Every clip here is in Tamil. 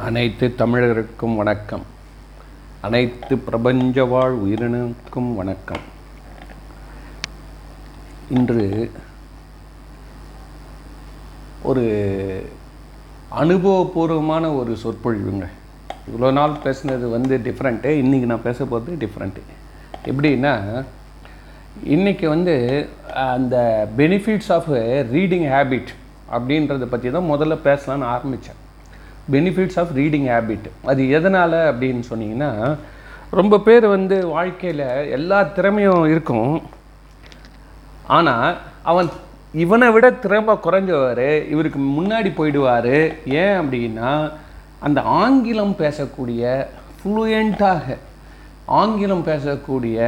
அனைத்து தமிழருக்கும் வணக்கம். அனைத்து பிரபஞ்ச வாழ் உயிரினுக்கும் வணக்கம். இன்று ஒரு அனுபவபூர்வமான ஒரு சொற்பொழிவுங்க. இவ்வளோ நாள் பேசுனது வந்து டிஃப்ரெண்ட்டு இன்றைக்கி நான் பேச போகிறது டிஃப்ரெண்ட்டு எப்படின்னா இன்றைக்கி வந்து அந்த பெனிஃபிட்ஸ் ஆஃப் ரீடிங் ஹேபிட் அப்படின்றத பற்றி தான் முதல்ல பேசலான்னு ஆரம்பித்தேன் பெனிஃபிட்ஸ் ஆஃப் ரீடிங் ஹேபிட் அது எதனால் அப்படின்னு சொன்னீங்கன்னா ரொம்ப பேர் வந்து வாழ்க்கையில் எல்லா திறமையும் இருக்கும். ஆனால் அவன் இவனை விட திறமை குறைஞ்சவர் இவருக்கு முன்னாடி போயிடுவார். ஏன் அப்படின்னா அந்த ஆங்கிலம் பேசக்கூடிய ஃப்ளூயண்ட்டாக ஆங்கிலம் பேசக்கூடிய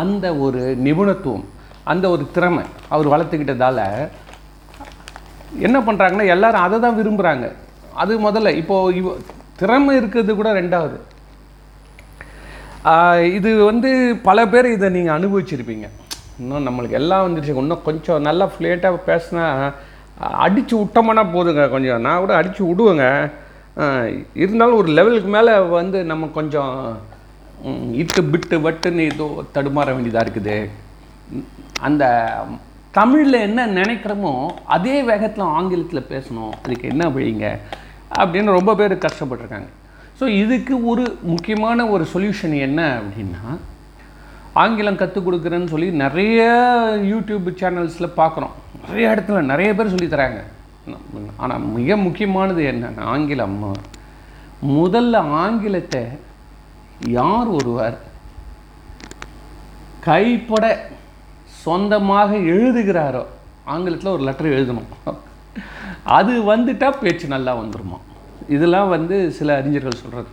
அந்த ஒரு நிபுணத்துவம் அந்த ஒரு திறமை அவர் வளர்த்துக்கிட்டதால என்ன பண்ணுறாங்கன்னா எல்லாரும் அதை தான் விரும்புகிறாங்க அது முதல்ல. இப்போது இவ திறமை இருக்கிறது கூட ரெண்டாவது. இது வந்து பல பேர் இதை நீங்கள் அனுபவிச்சிருப்பீங்க. இன்னும் நம்மளுக்கு எல்லாம் வந்துருச்சு. இன்னும் கொஞ்சம் நல்லா ஃப்ளேட்டாக பேசினா அடித்து விட்டோம்னா போதுங்க கொஞ்சம். நான் கூட அடித்து விடுவேங்க. இருந்தாலும் ஒரு லெவலுக்கு மேலே வந்து நம்ம கொஞ்சம் இட்டு பிட்டு வட்டுன்னு ஏதோ தடுமாற வேண்டியதாக இருக்குது. அந்த தமிழில் என்ன நினைக்கிறோமோ அதே வேகத்தில் ஆங்கிலத்தில் பேசணும். அதுக்கு என்ன வழிங்க? அப்படின்னு ரொம்ப பேர் கஷ்டப்பட்டுருக்காங்க. ஸோ இதுக்கு ஒரு முக்கியமான ஒரு சொல்யூஷன் என்ன அப்படின்னா ஆங்கிலம் கற்றுக் கொடுக்குறேன்னு சொல்லி நிறைய யூடியூப் சேனல்ஸில் பார்க்குறோம் நிறைய இடத்துல நிறைய பேர் சொல்லித் தராங்க. ஆனால் மிக முக்கியமானது என்னென்னா ஆங்கிலம். முதல்ல ஆங்கிலத்தை யார் ஒருவர் கைப்பட சொந்தமாக எழுதுகிறாரோ ஆங்கிலத்தில் ஒரு லெட்டர் எழுதணும். அது வந்துட்டா பேச்சு நல்லா வந்துருமா? இதெல்லாம் வந்து சில அறிஞர்கள் சொல்கிறது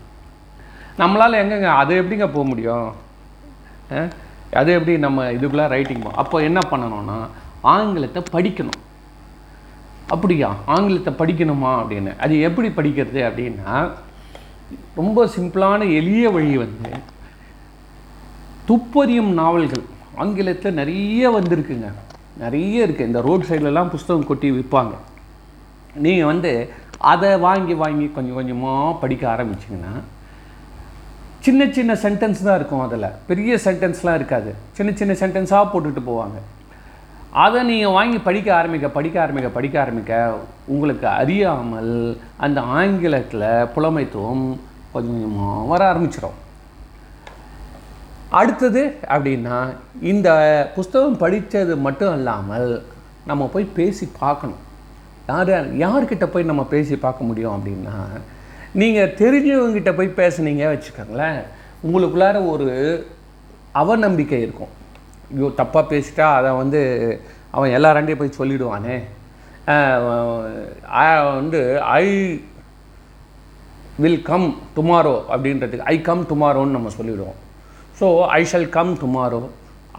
நம்மளால் எங்கங்க அது எப்படிங்க போக முடியும்? அது எப்படி நம்ம இதுக்குள்ளே ரைட்டிங் அப்போ என்ன பண்ணணும்னா ஆங்கிலத்தை படிக்கணும். அப்படியா? ஆங்கிலத்தை படிக்கணுமா அப்படின்னு. அது எப்படி படிக்கிறது அப்படின்னா ரொம்ப சிம்பிளான எளிய வழி வந்து துப்பறியும் நாவல்கள். ஆங்கிலத்தில் நிறைய வந்திருக்குங்க. நிறைய இருக்குது இந்த ரோட் சைட்லலாம் புஸ்தகம் கொட்டி விற்பாங்க. நீங்கள் வந்து அதை வாங்கி வாங்கி கொஞ்சம் கொஞ்சமாக படிக்க ஆரம்பிச்சிங்கன்னா சின்ன சின்ன சென்டென்ஸ் தான் இருக்கும் அதில். பெரிய சென்டென்ஸ்லாம் இருக்காது. சின்ன சின்ன சென்டென்ஸாக போட்டுட்டு போவாங்க. அதை நீங்கள் வாங்கி படிக்க ஆரம்பிக்க படிக்க ஆரம்பிக்க படிக்க ஆரம்பிக்க உங்களுக்கு அறியாமல் அந்த ஆங்கிலத்தில் புலமைத்துவம் கொஞ்சம் கொஞ்சமாக வர ஆரம்பிச்சிடும் அடுத்தது அப்படின்னா இந்த புஸ்தகம் படித்தது மட்டும் இல்லாமல் நம்ம போய் பேசி பார்க்கணும். யார் யார்கிட்ட போய் நம்ம பேசி பார்க்க முடியும் அப்படின்னா நீங்கள் தெரிஞ்சவங்ககிட்ட போய் பேசுனீங்க வச்சுக்கோங்களேன் உங்களுக்குள்ளார ஒரு அவநம்பிக்கை இருக்கும். ஐயோ தப்பாக பேசிட்டா அதை வந்து அவன் எல்லாராண்டையும் போய் சொல்லிடுவானே. வந்து ஐ வில் கம் டுமாரோ அப்படின்றதுக்கு ஐ கம் டுமாரோன்னு நம்ம சொல்லிவிடுவோம் so I shall come tomorrow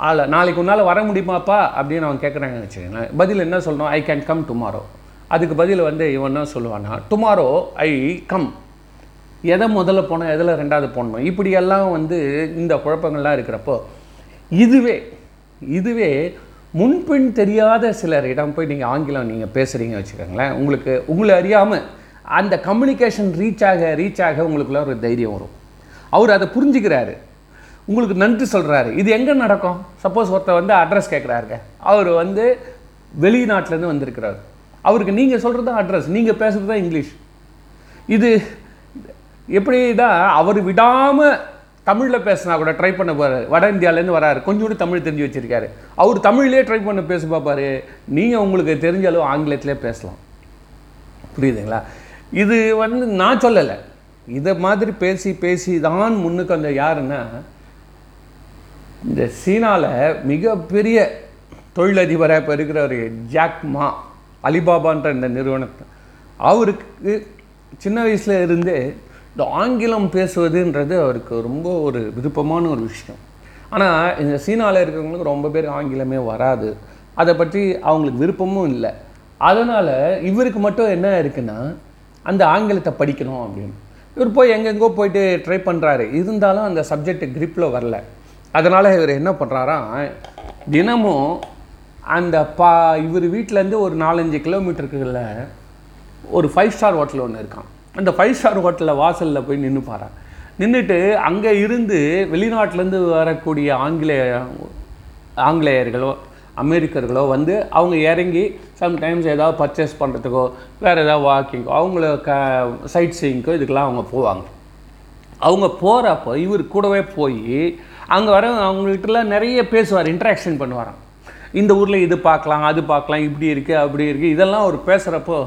ஆள நாளைக்கு உன்னால் வர முடியுமாப்பா? அப்படின்னு அவன் கேட்குறாங்கன்னு வச்சுக்கோங்களேன். பதில் என்ன சொல்லணும்? ஐ கேன் கம் டுமாரோ அதுக்கு பதில் வந்து இவன் என்ன சொல்லுவான்னா டுமாரோ ஐ கம் எதை முதல்ல போனோம் எதில் ரெண்டாவது போடணும் இப்படியெல்லாம் வந்து இந்த குழப்பங்கள்லாம் இருக்கிறப்போ இதுவே இதுவே முன்பின் தெரியாத சிலரிடம் போய் நீங்கள் ஆங்கிலம் நீங்கள் பேசுகிறீங்க வச்சுக்கோங்களேன் உங்களுக்கு உங்களை அறியாமல் அந்த கம்யூனிகேஷன் ரீச் ஆக ரீச் ஆக உங்களுக்குள்ள ஒரு தைரியம் வரும். அவர் அதை புரிஞ்சுக்கிறாரு. உங்களுக்கு நன்றி சொல்கிறாரு இது எங்கே நடக்கும்? சப்போஸ் ஒருத்தர் வந்து அட்ரஸ் கேட்குறாருங்க அவர் வந்து வெளிநாட்டிலேருந்து வந்திருக்கிறார். அவருக்கு நீங்கள் சொல்கிறது தான் அட்ரஸ் நீங்கள் பேசுகிறது தான் இங்கிலீஷ் இது எப்படி தான் அவர் விடாமல் தமிழில் பேசினா கூட ட்ரை பண்ண போகிறாரு வட இந்தியாவிலேருந்து வராரு. கொஞ்சோண்டு தமிழ் தெரிஞ்சு வச்சுருக்காரு. அவர் தமிழ்லேயே ட்ரை பண்ண பேச பார்ப்பாரு நீங்கள் உங்களுக்கு தெரிஞ்ச அளவு ஆங்கிலத்திலே பேசலாம். புரியுதுங்களா? இது வந்து நான் சொல்லலை. இதை மாதிரி பேசி பேசி தான் முன்னுக்கு வந்த யாருன்னா இந்த சீனாவில் மிகப்பெரிய தொழிலதிபராக இப்போ இருக்கிற ஒரு ஜாக் மா. அலிபாபான்ற இந்த நிறுவனத்தை. அவருக்கு சின்ன வயசில் இருந்தே இந்த ஆங்கிலம் பேசுவதுன்றது அவருக்கு ரொம்ப ஒரு விருப்பமான ஒரு விஷயம். ஆனால் இந்த சீனாவில் இருக்கிறவங்களுக்கு ரொம்ப பேர் ஆங்கிலமே வராது. அதை பற்றி அவங்களுக்கு விருப்பமும் இல்லை. அதனால் இவருக்கு மட்டும் என்ன இருக்குன்னா அந்த ஆங்கிலத்தை படிக்கணும் அப்படின்னு. இவர் போய் எங்கெங்கோ போயிட்டு ட்ரை பண்ணுறாரு இருந்தாலும் அந்த சப்ஜெக்ட் கிரிப்பில் வரல. அதனால் இவர் என்ன பண்ணுறாரா தினமும் அந்த பா இவர் வீட்டிலேருந்து ஒரு நாலஞ்சு கிலோமீட்டருக்குள்ள ஒரு ஃபைவ் ஸ்டார் ஹோட்டல் ஒன்று இருக்கான் அந்த ஃபைவ் ஸ்டார் ஹோட்டலில் வாசலில் போய் நின்று நின்றுப்பாரா நின்றுட்டு அங்கே இருந்து வெளிநாட்டிலேருந்து வரக்கூடிய ஆங்கிலேய ஆங்கிலேயர்களோ அமெரிக்கர்களோ வந்து அவங்க இறங்கி சம்டைம்ஸ் ஏதாவது பர்ச்சேஸ் பண்ணுறதுக்கோ வேறு ஏதாவது வாக்கிங்கோ அவங்கள க சைட் சீயிங்க்கோ இதுக்கெல்லாம் அவங்க போவாங்க. அவங்க போகிறப்போ இவர் கூடவே போய் அங்கே வர அவங்கள்ட்டலாம் நிறைய பேசுவார் இன்ட்ராக்ஷன் பண்ணுவாராம். இந்த ஊரில் இது பார்க்கலாம் அது பார்க்கலாம் இப்படி இருக்குது அப்படி இருக்குது இதெல்லாம் அவர் பேசுகிறப்போ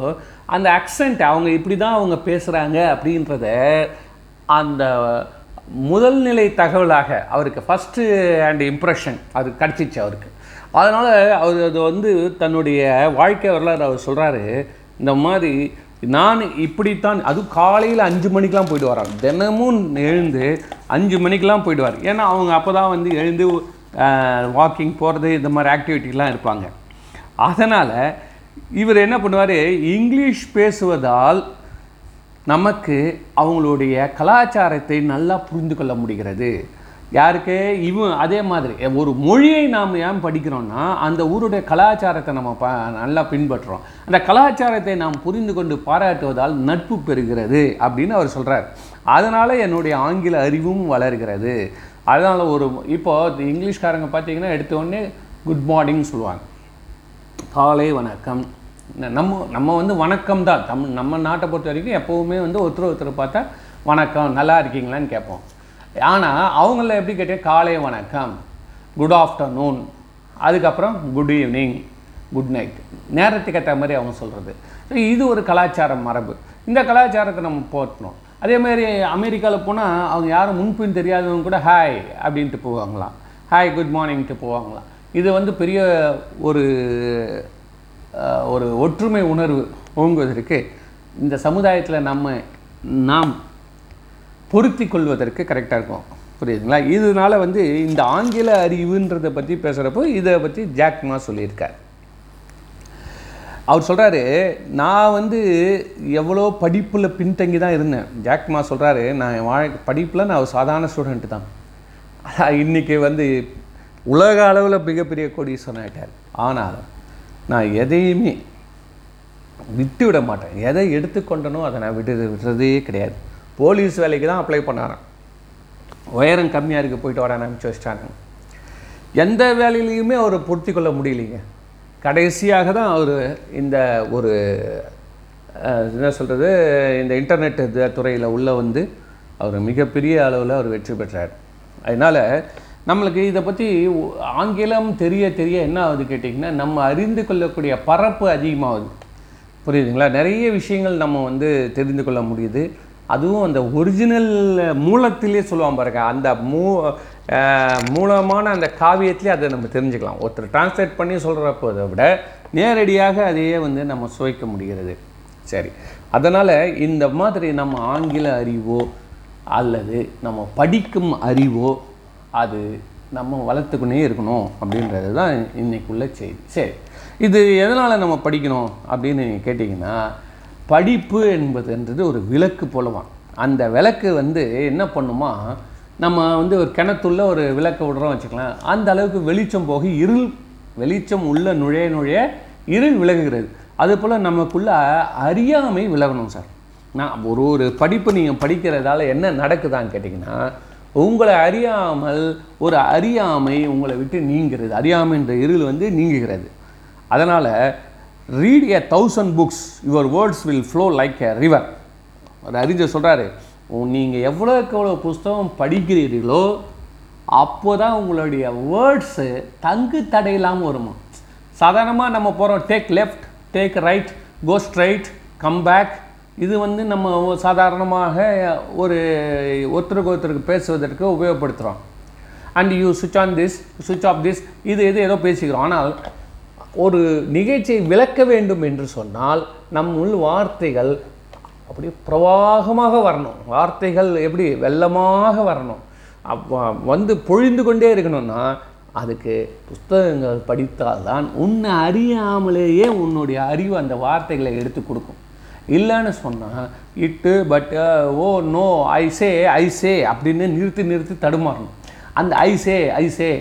அந்த அக்சென்ட் அவங்க இப்படி தான் அவங்க பேசுகிறாங்க அப்படின்றத அந்த முதல் நிலை தகவலாக அவருக்கு ஃபஸ்ட்டு அண்ட் இம்ப்ரெஷன் அது கிடச்சிச்சு அவருக்கு. அதனால் அவர் அது வந்து தன்னுடைய வாழ்க்கை வரலாறு அவர் சொல்கிறாரு இந்த மாதிரி நான் இப்படித்தான் அதுவும் காலையில் அஞ்சு மணிக்கெலாம் போயிட்டு வரான் தினமும் எழுந்து அஞ்சு மணிக்கெலாம் போயிடுவார். ஏன்னா அவங்க அப்போ தான் வந்து எழுந்து வாக்கிங் போகிறது இந்த மாதிரி ஆக்டிவிட்டிலாம் இருப்பாங்க அதனால் இவர் என்ன பண்ணுவார்? இங்கிலீஷ் பேசுவதால் நமக்கு அவங்களுடைய கலாச்சாரத்தை நல்லா புரிந்து கொள்ள முடிகிறது. யாருக்கு? இவன் அதே மாதிரி ஒரு மொழியை நாம் ஏன் படிக்கிறோம்னா அந்த ஊருடைய கலாச்சாரத்தை நம்ம ப நல்லா பின்பற்றுறோம் அந்த கலாச்சாரத்தை நாம் புரிந்து கொண்டு பாராட்டுவதால் நட்பு பெறுகிறது அப்படின்னு அவர் சொல்கிறார் அதனால் என்னுடைய ஆங்கில அறிவும் வளர்கிறது. அதனால் ஒரு இப்போ இங்கிலீஷ்காரங்க பார்த்தீங்கன்னா எடுத்தோடனே குட் மார்னிங்னு சொல்லுவாங்க. காலை வணக்கம். நம்ம நம்ம வந்து வணக்கம் தான். தம் நம்ம நாட்டை பொறுத்த வரைக்கும் எப்போவுமே வந்து ஒருத்தர் ஒருத்தர் பார்த்தா வணக்கம் நல்லா இருக்கீங்களான்னு கேட்போம். ஆனால் அவங்கள எப்படி கேட்டேன்? காலை வணக்கம் குட் ஆஃப்டர்நூன் அதுக்கப்புறம் குட் ஈவினிங் குட் நைட் நேரத்துக்கு ஏற்ற மாதிரி அவங்க சொல்கிறது ஸோ இது ஒரு கலாச்சார மரபு. இந்த கலாச்சாரத்தை நம்ம போற்றணும். அதே மாதிரி அமெரிக்காவில் போனால் அவங்க யாரும் முன்பின் தெரியாதவங்க கூட ஹாய் அப்படின்ட்டு போவாங்களாம். Hi good மார்னிங்ட்டு போவாங்களாம். இது வந்து பெரிய ஒரு ஒரு ஒற்றுமை உணர்வு ஓங்குவதற்கு இந்த சமுதாயத்தில் நம்ம நாம் பொருத்தி கொள்வதற்கு கரெக்டாக இருக்கும். புரியுதுங்களா? இதனால வந்து இந்த ஆங்கில அறிவுன்றதை பற்றி பேசுகிறப்போ இதை பற்றி ஜாக்மா சொல்லியிருக்கார். அவர் சொல்கிறாரு நான் வந்து எவ்வளோ படிப்பில் பின்தங்கி தான் இருந்தேன். ஜாக்மா சொல்கிறாரு நான் என் படிப்பில் நான் ஒரு சாதாரண ஸ்டூடெண்ட்டு தான். ஆனா, இன்னைக்கு வந்து உலக அளவில் மிகப்பெரிய கோடீஸ்வரன் ஆகிட்டார் ஆனாலும் நான் எதையுமே விட்டு விட மாட்டேன். எதை எடுத்துக்கொண்டனோ அதை நான் விட்டு விடுறதே கிடையாது. போலீஸ் வேலைக்கு தான் அப்ளை பண்ணாராம். உயரம் கம்மியாக இருக்குது போயிட்டு வரான்னு அனுப்பிச்சு வச்சிட்டாங்க எந்த வேலையிலையுமே அவரை பொருத்தி கொள்ள முடியலைங்க. கடைசியாக தான் அவர் இந்த ஒரு என்ன சொல்கிறது இந்த இன்டர்நெட் துறையில் உள்ளே வந்து அவர் மிகப்பெரிய அளவில் அவர் வெற்றி பெற்றார். அதனால் நம்மளுக்கு இதை பற்றி ஆங்கிலம் தெரிய தெரிய என்ன ஆகுது கேட்டிங்கன்னா நம்ம அறிந்து கொள்ளக்கூடிய பரப்பு அதிகமாகுது. புரியுதுங்களா? நிறைய விஷயங்கள் நம்ம வந்து தெரிந்து கொள்ள முடியுது. அதுவும் அந்த ஒரிஜினல் மூலத்திலே சொல்லுவான் பாருங்க அந்த மூ மூலமான அந்த காவியத்திலே அதை நம்ம தெரிஞ்சுக்கலாம். ஒருத்தர் டிரான்ஸ்லேட் பண்ணி சொல்கிறப்போ அதை விட நேரடியாக அதையே வந்து நம்ம சுவைக்க முடிகிறது. சரி. அதனால் இந்த மாதிரி நம்ம ஆங்கில அறிவோ அல்லது நம்ம படிக்கும் அறிவோ அது நம்ம வளர்த்துக்கினே இருக்கணும் அப்படின்றது தான் இன்றைக்குள்ள செய்தி. சரி. இது எதனால் நம்ம படிக்கணும் அப்படின்னு நீங்கள் கேட்டிங்கன்னா படிப்பு என்பதுன்றது ஒரு விளக்கு போலவான். அந்த விளக்கு வந்து என்ன பண்ணுமா நம்ம வந்து ஒரு கிணத்துள்ள ஒரு விளக்க விடுறோம் வச்சுக்கலாம். அந்த அளவுக்கு வெளிச்சம் போக இருள் வெளிச்சம் உள்ள நுழைய நுழைய இருள் விலகுகிறது. அதுபோல் நமக்குள்ள அறியாமை விலகணும் சார். நான் ஒரு ஒரு படிப்பு நீங்கள் படிக்கிறதால என்ன நடக்குதான்னு கேட்டிங்கன்னா உங்களை அறியாமல் ஒரு அறியாமை உங்களை விட்டு நீங்கிறது அறியாமைன்ற இருள் வந்து நீங்குகிறது. அதனால் read a thousand books your words will flow like a river ஒரு அறிஞர் சொல்கிறாரு நீங்கள் எவ்வளோக்கு எவ்வளோ புஸ்தகம் படிக்கிறீர்களோ அப்போ தான் உங்களுடைய வேர்ட்ஸு தங்கு தடையில்லாமல் வருமா? சாதாரணமாக நம்ம போகிறோம் take left take right go straight come back இது வந்து நம்ம சாதாரணமாக ஒரு ஒருத்தருக்கு ஒருத்தருக்கு பேசுவதற்கு உபயோகப்படுத்துகிறோம் and you switch on this switch off this இது இது ஏதோ பேசிக்கிறோம். ஆனால் ஒரு நிகழ்ச்சியை விளக்க வேண்டும் என்று சொன்னால் நம் உள் வார்த்தைகள் அப்படியே பிரவாகமாக வரணும். வார்த்தைகள் எப்படி வெள்ளமாக வரணும். வந்து பொழிந்து கொண்டே இருக்கணும்னா அதுக்கு புஸ்தகங்கள் படித்தால்தான் உன்னை அறியாமலேயே உன்னுடைய அறிவு அந்த வார்த்தைகளை எடுத்து கொடுக்கும். இல்லைன்னு சொன்னால் இட்டு பட் ஓ நோ ஐசே ஐசே அப்படின்னு நிறுத்தி நிறுத்தி தடுமாறணும். அந்த ஐசே ஐசே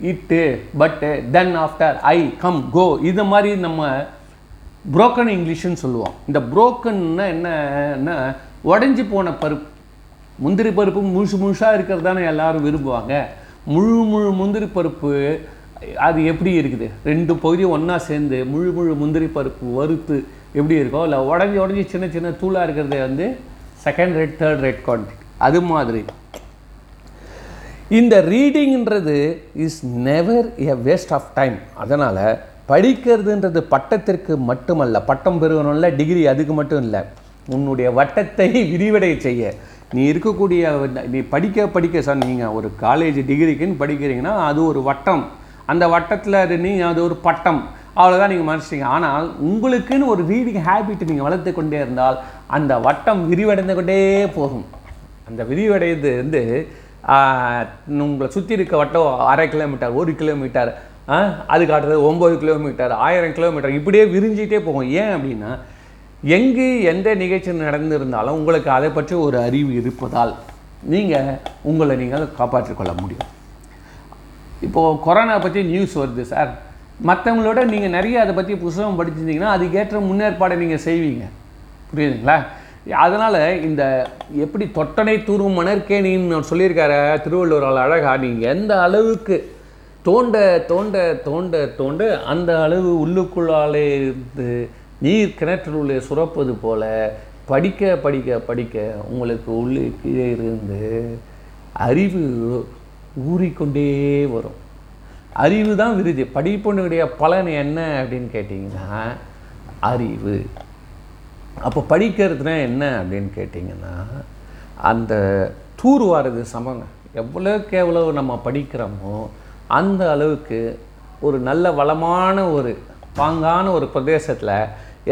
இட்டு பட்டு then after I come go இது மாதிரி நம்ம புரோக்கன் இங்கிலீஷ்னு சொல்லுவோம். இந்த புரோக்கன்னா என்னன்னா உடஞ்சி போன பருப்பு. முந்திரி பருப்பு முழுசு முழுசாக இருக்கிறது தானே எல்லோரும் விரும்புவாங்க. முழு முழு முந்திரி பருப்பு அது எப்படி இருக்குது? ரெண்டு பகுதியும் ஒன்றா சேர்ந்து முழு முழு முந்திரி பருப்பு வறுத்து எப்படி இருக்கோ இல்லை உடஞ்சி உடஞ்சி சின்ன சின்ன தூளாக இருக்கிறது வந்து second rate third rate quantity அது மாதிரி. இந்த ரீடிங்ன்றது is never a waste of time அதனால் படிக்கிறதுன்றது பட்டத்திற்கு மட்டுமல்ல பட்டம் பெறுவனும்ல டிகிரி அதுக்கு மட்டும் இல்லை. உன்னுடைய வட்டத்தை விரிவடைய செய்ய. நீ இருக்கக்கூடிய நீ படிக்க படிக்க சார் நீங்கள் ஒரு காலேஜ் டிகிரிக்குன்னு படிக்கிறீங்கன்னா அது ஒரு வட்டம். அந்த வட்டத்தில் அது நீ அது ஒரு பட்டம். அவ்வளோதான் நீங்கள் மறைச்சிங்க ஆனால் உங்களுக்குன்னு ஒரு ரீடிங் ஹேபிட் நீங்கள் வளர்த்து கொண்டே இருந்தால் அந்த வட்டம் விரிவடைந்து கொண்டே போகும். அந்த விரிவடைது வந்து உங்களை சுற்றி இருக்க வட்டம் அரை கிலோமீட்டர் ஒரு கிலோமீட்டர் அது காட்டுறது ஒம்பது கிலோமீட்டர் ஆயிரம் கிலோமீட்டர் இப்படியே விரிஞ்சிட்டே போகும். ஏன் அப்படின்னா எங்கு எந்த நிகழ்ச்சி நடந்திருந்தாலும் உங்களுக்கு அதை பற்றி ஒரு அறிவு இருப்பதால் நீங்கள் உங்களை நீங்கள் காப்பாற்றிக்கொள்ள முடியும். இப்போது கொரோனா பற்றி நியூஸ் வருது சார் மற்றவங்களோட நீங்கள் நிறைய அதை பற்றி புத்தகம் படிச்சிருந்தீங்கன்னா அதுக்கேற்ற முன்னேற்பாடை நீங்கள் செய்வீங்க. புரியுதுங்களா? அதனால் இந்த எப்படி தொட்டனை தூரும் மணற்கேணின்னு சொல்லியிருக்காரு திருவள்ளுவர் அழகா நீங்கள் எந்த அளவுக்கு தோண்ட தோண்ட தோண்ட தோண்ட அந்த அளவு உள்ளுக்குள்ளாலே இருந்து நீர் கிணற்றில் உள்ளே சுரப்பது போல படிக்க படிக்க படிக்க உங்களுக்கு உள்ளே கீழே இருந்து அறிவு ஊறிக்கொண்டே வரும். அறிவு தான் விருது. படிப்பினுடைய பலன் என்ன அப்படின்னு கேட்டிங்கன்னா அறிவு. அப்போ படிக்கிறதுனா என்ன அப்படின்னு கேட்டிங்கன்னா அந்த தூர் வாரது சமங்க. எவ்வளோக்கு எவ்வளோ நம்ம படிக்கிறோமோ அந்த அளவுக்கு ஒரு நல்ல வளமான ஒரு பாங்கான ஒரு பிரதேசத்தில்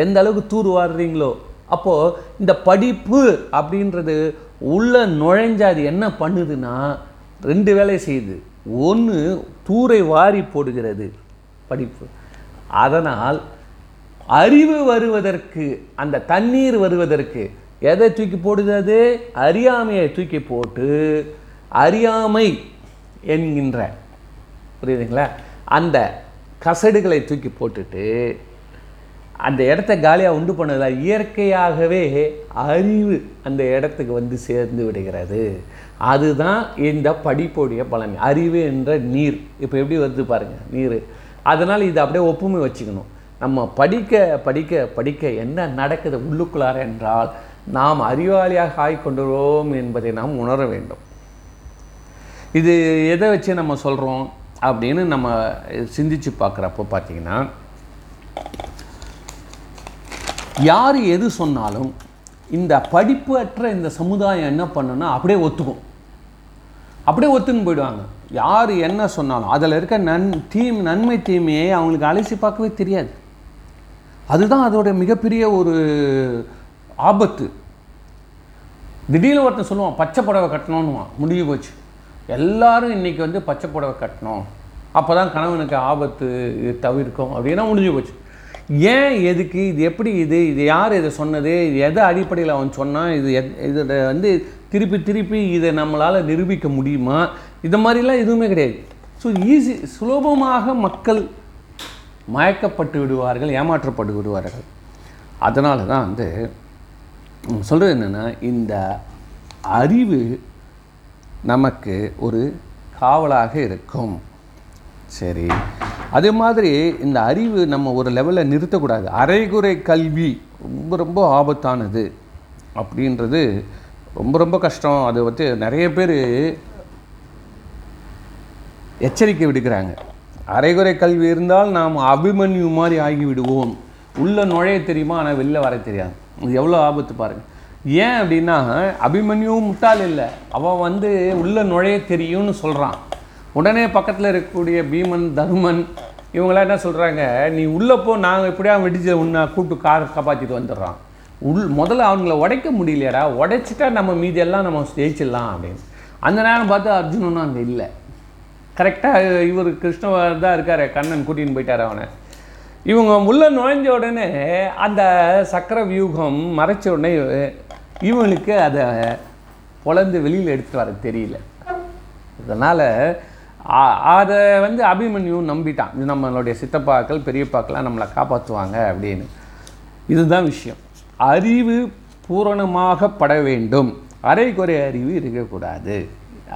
எந்த அளவுக்கு தூர் வாடுறீங்களோ அப்போது இந்த படிப்பு அப்படின்றது உள்ள நுழைஞ்சா அது என்ன பண்ணுதுன்னா ரெண்டு வேலை செய்யுது. ஒன்று தூரை வாரி போடுகிறது படிப்பு. அதனால் அறிவு வருவதற்கு அந்த தண்ணீர் வருவதற்கு எதை தூக்கி போடுது அது? அறியாமையை தூக்கி போட்டு அறியாமை என்கின்ற புரியுதுங்களா? அந்த கசடுகளை தூக்கி போட்டுட்டு அந்த இடத்த காலியாக உண்டு பண்ணதில்? இயற்கையாகவே அறிவு அந்த இடத்துக்கு வந்து சேர்ந்து விடுகிறது. அதுதான் இந்த படிப்புடைய பலன். அறிவு என்ற நீர். இப்போ எப்படி வருது பாருங்கள் நீர். அதனால் இதை அப்படியே ஒப்புமை வச்சுக்கணும். நம்ம படிக்க படிக்க படிக்க என்ன நடக்குது உள்ளுக்குள்ளார என்றால் நாம் அறிவாளியாக ஆய்கொண்டுறோம் என்பதை நாம் உணர வேண்டும். இது எதை வச்சு நம்ம சொல்கிறோம் அப்படின்னு நம்ம சிந்திச்சு பார்க்குறப்போ பார்த்தீங்கன்னா யார் எது சொன்னாலும் இந்த படிப்பு அற்ற இந்த சமுதாயம் என்ன பண்ணுன்னா அப்படியே ஒத்துக்கும். அப்படியே ஒத்துன்னு போயிடுவாங்க. யார் என்ன சொன்னாலும் அதில் இருக்க நன் தீம் நன்மை தீமையை அவங்களுக்கு அலசி பார்க்கவே தெரியாது. அதுதான் அதோட மிகப்பெரிய ஒரு ஆபத்து. திடீர்னு ஒருத்தன் சொல்லுவான் பச்சை புடவை கட்டணும்னுவான் முடிஞ்சு போச்சு. எல்லாரும் இன்னைக்கு வந்து பச்சை புடவை கட்டணும். அப்போ தான் கணவனுக்கு ஆபத்து தவிர்க்கும் அப்படின்னா முடிஞ்சு போச்சு. ஏன் எதுக்கு? இது எப்படி இது? இது யார் இதை சொன்னது? இது எதை அடிப்படையில் அவன் சொன்னான்? இது எத் இதை வந்து திருப்பி திருப்பி இதை நம்மளால் நிரூபிக்க முடியுமா? இந்த மாதிரிலாம் எதுவுமே கிடையாது. ஸோ ஈஸி சுலபமாக மக்கள் மயக்கப்பட்டு விடுவார்கள் ஏமாற்றப்பட்டு விடுவார்கள். அதனால தான் வந்து சொல்கிறது என்னென்னா இந்த அறிவு நமக்கு ஒரு காவலாக இருக்கும். சரி. அதே மாதிரி இந்த அறிவு நம்ம ஒரு லெவலில் நிறுத்தக்கூடாது. அரைகுறை கல்வி ரொம்ப ரொம்ப ஆபத்தானது அப்படின்றது ரொம்ப ரொம்ப கஷ்டம். அதை வந்து நிறைய பேர் எச்சரிக்கை விடுக்கிறாங்க. அரைகுறை கல்வி இருந்தால் நாம் அபிமன்யு மாதிரி ஆகிவிடுவோம். உள்ளே நுழைய தெரியுமா? ஆனால் வெளில வர தெரியாது. இது எவ்வளோ ஆபத்து பாருங்கள் ஏன் அப்படின்னா அபிமன்யும் முட்டாள் இல்லை. அவன் வந்து உள்ளே நுழைய தெரியும்னு சொல்கிறான் உடனே பக்கத்தில் இருக்கக்கூடிய பீமன் தருமன் இவங்களாம் என்ன சொல்கிறாங்க நீ உள்ளே போ நாங்கள் எப்படியா வெடிச்சு உன்னை கூப்பிட்டு கார் காப்பாற்றிட்டு வந்துடுறான் உள் முதல்ல அவங்கள உடைக்க முடியலையடா உடைச்சிட்டா நம்ம மீதியெல்லாம் நம்ம ஜெயிச்சிடலாம் அப்படின்னு. அந்த நேரம் பார்த்து அர்ஜுனனும் அங்கே இல்லை. கரெக்டாக இவர் கிருஷ்ணவர் தான் இருக்கார் கண்ணன் கூட்டின்னு போயிட்டார் அவனை. இவங்க உள்ளே நுழைஞ்ச உடனே அந்த சக்கர வியூகம் மறைச்ச உடனே இவனுக்கு அதை பொழந்து வெளியில் எடுத்துகிட்டு வர தெரியல. அதனால் அதை வந்து அபிமன்யு நம்பிட்டான். இது நம்மளுடைய சித்தப்பாக்கள் பெரியப்பாக்கெல்லாம் நம்மளை காப்பாற்றுவாங்க அப்படின்னு. இதுதான் விஷயம். அறிவு பூரணமாக பட வேண்டும். அரைக்குறை அறிவு இருக்கக்கூடாது.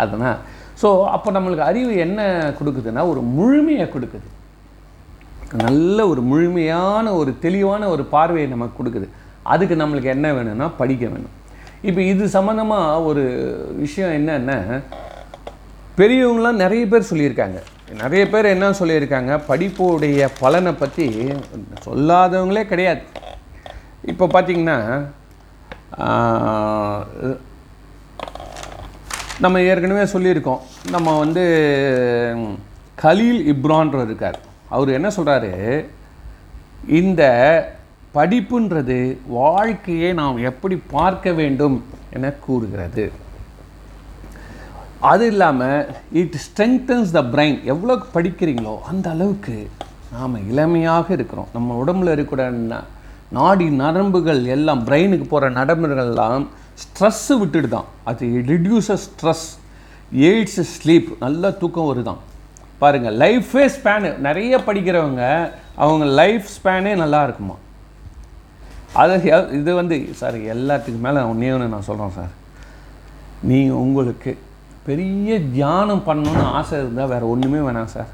அதனால் ஸோ அப்போ நம்மளுக்கு அறிவு என்ன கொடுக்குதுன்னா ஒரு முழுமையை கொடுக்குது. நல்ல ஒரு முழுமையான ஒரு தெளிவான ஒரு பார்வையை நமக்கு கொடுக்குது. அதுக்கு நம்மளுக்கு என்ன வேணும்னா படிக்க வேணும். இப்போ இது சம்மந்தமாக ஒரு விஷயம் என்னென்னா பெரியவங்களாம் நிறைய பேர் சொல்லியிருக்காங்க. நிறைய பேர் என்ன சொல்லியிருக்காங்க? படிப்புடைய பலனை பற்றி சொல்லாதவங்களே கிடையாது. இப்போ பார்த்தீங்கன்னா நம்ம ஏற்கனவே சொல்லியிருக்கோம். நம்ம வந்து கலீல் இப்ரான்றது இருக்கார். அவர் என்ன சொல்கிறாரு இந்த படிப்புன்றது வாழ்க்கையை நாம் எப்படி பார்க்க வேண்டும் என கூறுகிறது. அது இல்லாமல் இட் ஸ்ட்ரெங்தன்ஸ் த பிரைன் எவ்வளோ படிக்கிறீங்களோ அந்த அளவுக்கு நாம் இளமையாக இருக்கிறோம். நம்ம உடம்புல இருக்கிற நாடி நரம்புகள் எல்லாம் பிரெயினுக்கு போகிற நரம்புகள்லாம் ஸ்ட்ரெஸ்ஸு விட்டுட்டு தான் அது ரிடியூசஸ் ஸ்ட்ரெஸ் எய்ட்ஸ் ஸ்லீப் நல்ல தூக்கம் வருதான். பாருங்கள் லைஃபே ஸ்பேனு நிறைய படிக்கிறவங்க அவங்க லைஃப் ஸ்பேனே நல்லா இருக்குமா? அது இது வந்து சார் எல்லாத்துக்கும் மேலே ஒன்றே ஒன்று நான் சொல்கிறேன் சார். நீங்கள் உங்களுக்கு பெரிய தியானம் பண்ணணும்னு ஆசை இருந்தால் வேறு ஒன்றுமே வேணாம் சார்.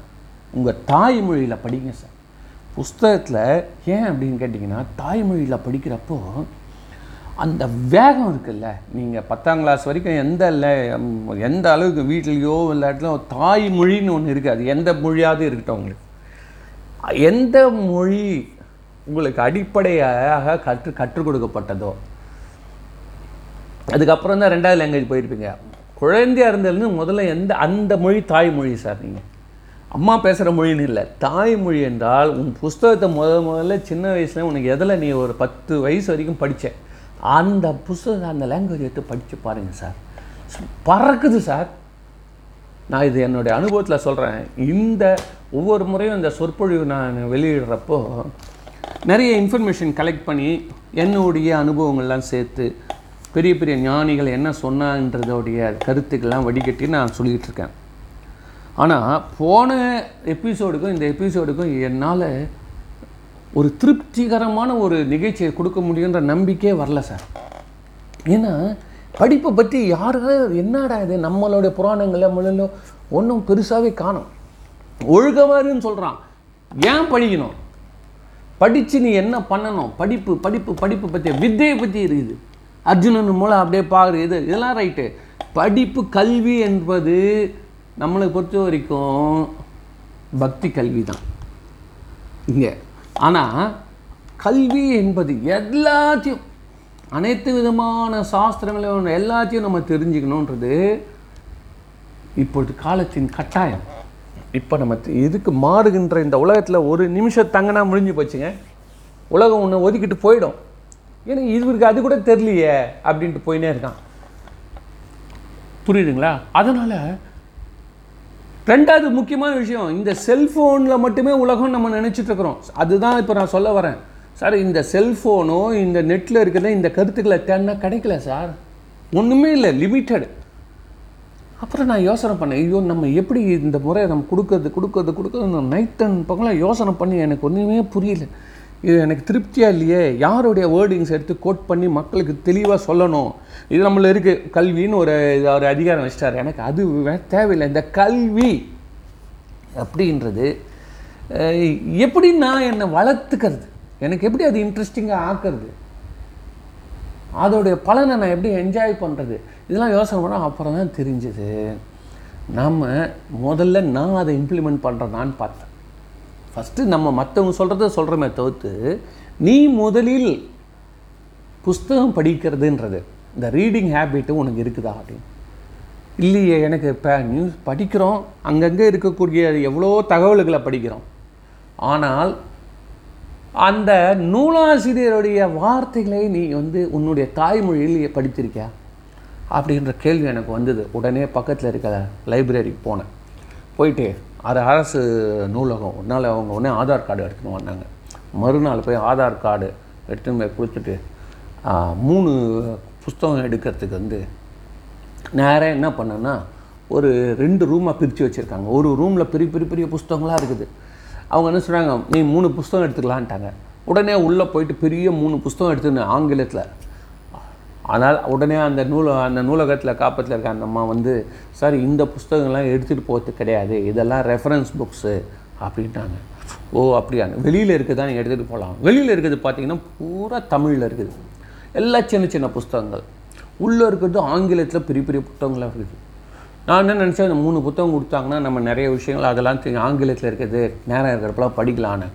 உங்கள் தாய்மொழியில் படிங்க சார். புஸ்தகத்தில் ஏன் அப்படின்னு கேட்டிங்கன்னா தாய்மொழியில் படிக்கிறப்போ அந்த வேகம் இருக்குல்ல. நீங்கள் பத்தாம் கிளாஸ் வரைக்கும் எந்த இல்லை எந்த அளவுக்கு வீட்லேயோ இல்லாட்டிலோ தாய்மொழின்னு ஒன்று இருக்குது அது எந்த மொழியாவது இருக்கட்டும் உங்களுக்கு. எந்த மொழி உங்களுக்கு அடிப்படையாக கற்று கற்றுக் கொடுக்கப்பட்டதோ. அதுக்கப்புறம் தான் ரெண்டாவது லாங்குவேஜ் போயிருப்பீங்க. குழந்தையாக இருந்ததுலேருந்து முதல்ல எந்த அந்த மொழி தாய்மொழி சார் நீங்கள் அம்மா பேசுகிற மொழின்னு இல்லை. தாய்மொழி என்றால் உன் புஸ்தகத்தை முத முதல்ல சின்ன வயசில் உனக்கு எதில் நீ ஒரு பத்து வயசு வரைக்கும் படித்த அந்த புஸ்தகத்தை அந்த லாங்குவேஜ் எடுத்து படித்து பாருங்கள் சார். பறக்குது சார். நான் இது என்னுடைய அனுபவத்தில் சொல்கிறேன் இந்த ஒவ்வொரு முறையும் இந்த சொற்பொழிவு நான் வெளியிடுறப்போ நிறைய இன்ஃபர்மேஷன் கலெக்ட் பண்ணி என்னுடைய அனுபவங்கள்லாம் சேர்த்து பெரிய பெரிய ஞானிகள் என்ன சொன்னான்றதோடைய கருத்துக்கள்லாம் வடிகட்டி நான் சொல்லிக்கிட்டு இருக்கேன். ஆனால் போன எபிசோடுக்கும் இந்த எபிசோடுக்கும் என்னால் ஒரு திருப்திகரமான ஒரு நிகழ்ச்சியை கொடுக்க முடியுன்ற நம்பிக்கையே வரல சார். ஏன்னா படிப்பை பற்றி யாரும் என்னடா இது? நம்மளுடைய புராணங்களில் முதல்ல ஒன்றும் பெருசாகவே காணும். ஒழுகவாருன்னு சொல்கிறான் ஏன் படிக்கணும்? படித்து நீ என்ன பண்ணணும்? படிப்பு படிப்பு படிப்பு பற்றி வித்தையை பற்றி இருக்குது. அர்ஜுனன் மூலம் அப்படியே பார்க்குறது இது இதெல்லாம் ரைட்டு படிப்பு கல்வி என்பது நம்மளை பொறுத்த வரைக்கும் பக்தி கல்வி தான் இங்கே. ஆனால் கல்வி என்பது எல்லாத்தையும் அனைத்து விதமான சாஸ்திரங்களும் எல்லாத்தையும் நம்ம தெரிஞ்சுக்கணுன்றது இப்பொழுது காலத்தின் கட்டாயம். இப்போ நம்ம இதுக்கு மாறுகின்ற இந்த உலகத்தில் ஒரு நிமிஷம் தங்கினா முடிஞ்சு போச்சுங்க? உலகம் ஒன்று ஒதுக்கிட்டு போயிடும். ஏன்னா இவருக்கு அது கூட தெரியலையே அப்படின்ட்டு போயினே இருக்கான். புரியுதுங்களா? அதனால் ரெண்டாவது முக்கியமான விஷயம் இந்த செல்ஃபோனில் மட்டுமே உலகம் நம்ம நினச்சிட்ருக்குறோம் அதுதான் இப்போ நான் சொல்ல வரேன். சார் இந்த செல்ஃபோனோ இந்த நெட்டில் இருக்கிற இந்த கருத்துக்களை தேடினா கிடைக்கல சார். ஒன்றுமே இல்லை லிமிட்டடு அப்புறம் நான் யோசனை பண்ணேன் ஐயோ நம்ம எப்படி இந்த முறை நம்ம கொடுக்கறது கொடுக்கறது கொடுக்கறது நைட் அண்ட் பக்கம்லாம் யோசனை பண்ணி எனக்கு ஒன்றுமே புரியல. இது எனக்கு திருப்தியாக இல்லையே? யாருடைய வேர்டிங்ஸ் எடுத்து கோட் பண்ணி மக்களுக்கு தெளிவாக சொல்லணும்? இது நம்மள இருக்குது கல்வின்னு ஒரு இது ஒரு அதிகாரம் வச்சிட்டார். எனக்கு அது வே- தேவையில்லை. இந்த கல்வி அப்படின்றது எப்படி நான் என்னை வளர்த்துக்கிறது? எனக்கு எப்படி அது இன்ட்ரெஸ்டிங்காக ஆக்கிறது? அதோடைய பலனை நான் எப்படி என்ஜாய் பண்ணுறது இதெல்லாம் யோசனை பண்ணால் அப்புறம் தான் தெரிஞ்சுது. நம்ம முதல்ல நான் அதை இம்ப்ளிமெண்ட் பண்ணுறதான்னு பார்த்தேன். ஃபஸ்ட்டு நம்ம மற்றவங்க சொல்கிறத சொல்கிறோமே தவிர்த்து நீ முதலில் புஸ்தகம் படிக்கிறதுன்றது இந்த ரீடிங் ஹேபிட்டு உனக்கு இருக்குதா அப்படின்னு. இல்லையே எனக்கு இப்போ நியூஸ் படிக்கிறோம் அங்கங்கே இருக்கக்கூடிய எவ்வளோ தகவல்களை படிக்கிறோம். ஆனால் அந்த நூலாசிரியருடைய வார்த்தைகளை நீ வந்து உன்னுடைய தாய்மொழியில் படித்திருக்கியா? அப்படின்ற கேள்வி எனக்கு வந்தது. உடனே பக்கத்தில் இருக்க லைப்ரரிக்கு போனேன். போயிட்டு அது அரசு நூலகம் உன்னால் அவங்க உடனே ஆதார் கார்டு எடுத்துன்னு வந்தாங்க. மறுநாள் போய் ஆதார் கார்டு எடுத்துன்னு போய் கொடுத்துட்டு மூணு புஸ்தகம் எடுக்கிறதுக்கு வந்து நேராக என்ன பண்ணேன்னா ஒரு ரெண்டு ரூமாக பிரித்து வச்சுருக்காங்க. ஒரு ரூமில் பெரிய பெரிய பெரிய புஸ்தகங்களாக இருக்குது. அவங்க என்ன சொல்கிறாங்க நீ மூணு புஸ்தகம் எடுத்துக்கலான்ட்டாங்க உடனே உள்ளே போயிட்டு பெரிய மூணு புஸ்தகம் எடுத்துன்னு ஆங்கிலத்தில் ஆனால் உடனே அந்த நூல அந்த நூலகத்தில் காப்பத்தில் இருக்க அந்த அம்மா வந்து சார் இந்த புஸ்தகங்கள்லாம் எடுத்துகிட்டு போகிறது கிடையாது. இதெல்லாம் ரெஃபரன்ஸ் புக்ஸு அப்படின்ட்டாங்க. ஓ அப்படியாங்க வெளியில் இருக்கிறதா நீங்கள் எடுத்துகிட்டு போகலாம் வெளியில் இருக்கிறது பார்த்தீங்கன்னா பூரா தமிழில் இருக்குது. எல்லா சின்ன சின்ன புஸ்தகங்கள். உள்ளே இருக்கிறது ஆங்கிலத்தில் பெரிய பெரிய புத்தகங்களாக இருக்குது. நான் என்ன நினச்சேன் அந்த மூணு புத்தகம் கொடுத்தாங்கன்னா நம்ம நிறைய விஷயங்கள் அதெல்லாம் தெரியும் ஆங்கிலத்தில் இருக்கிறது நேரம் இருக்கிறப்பெல்லாம் படிக்கலான்னு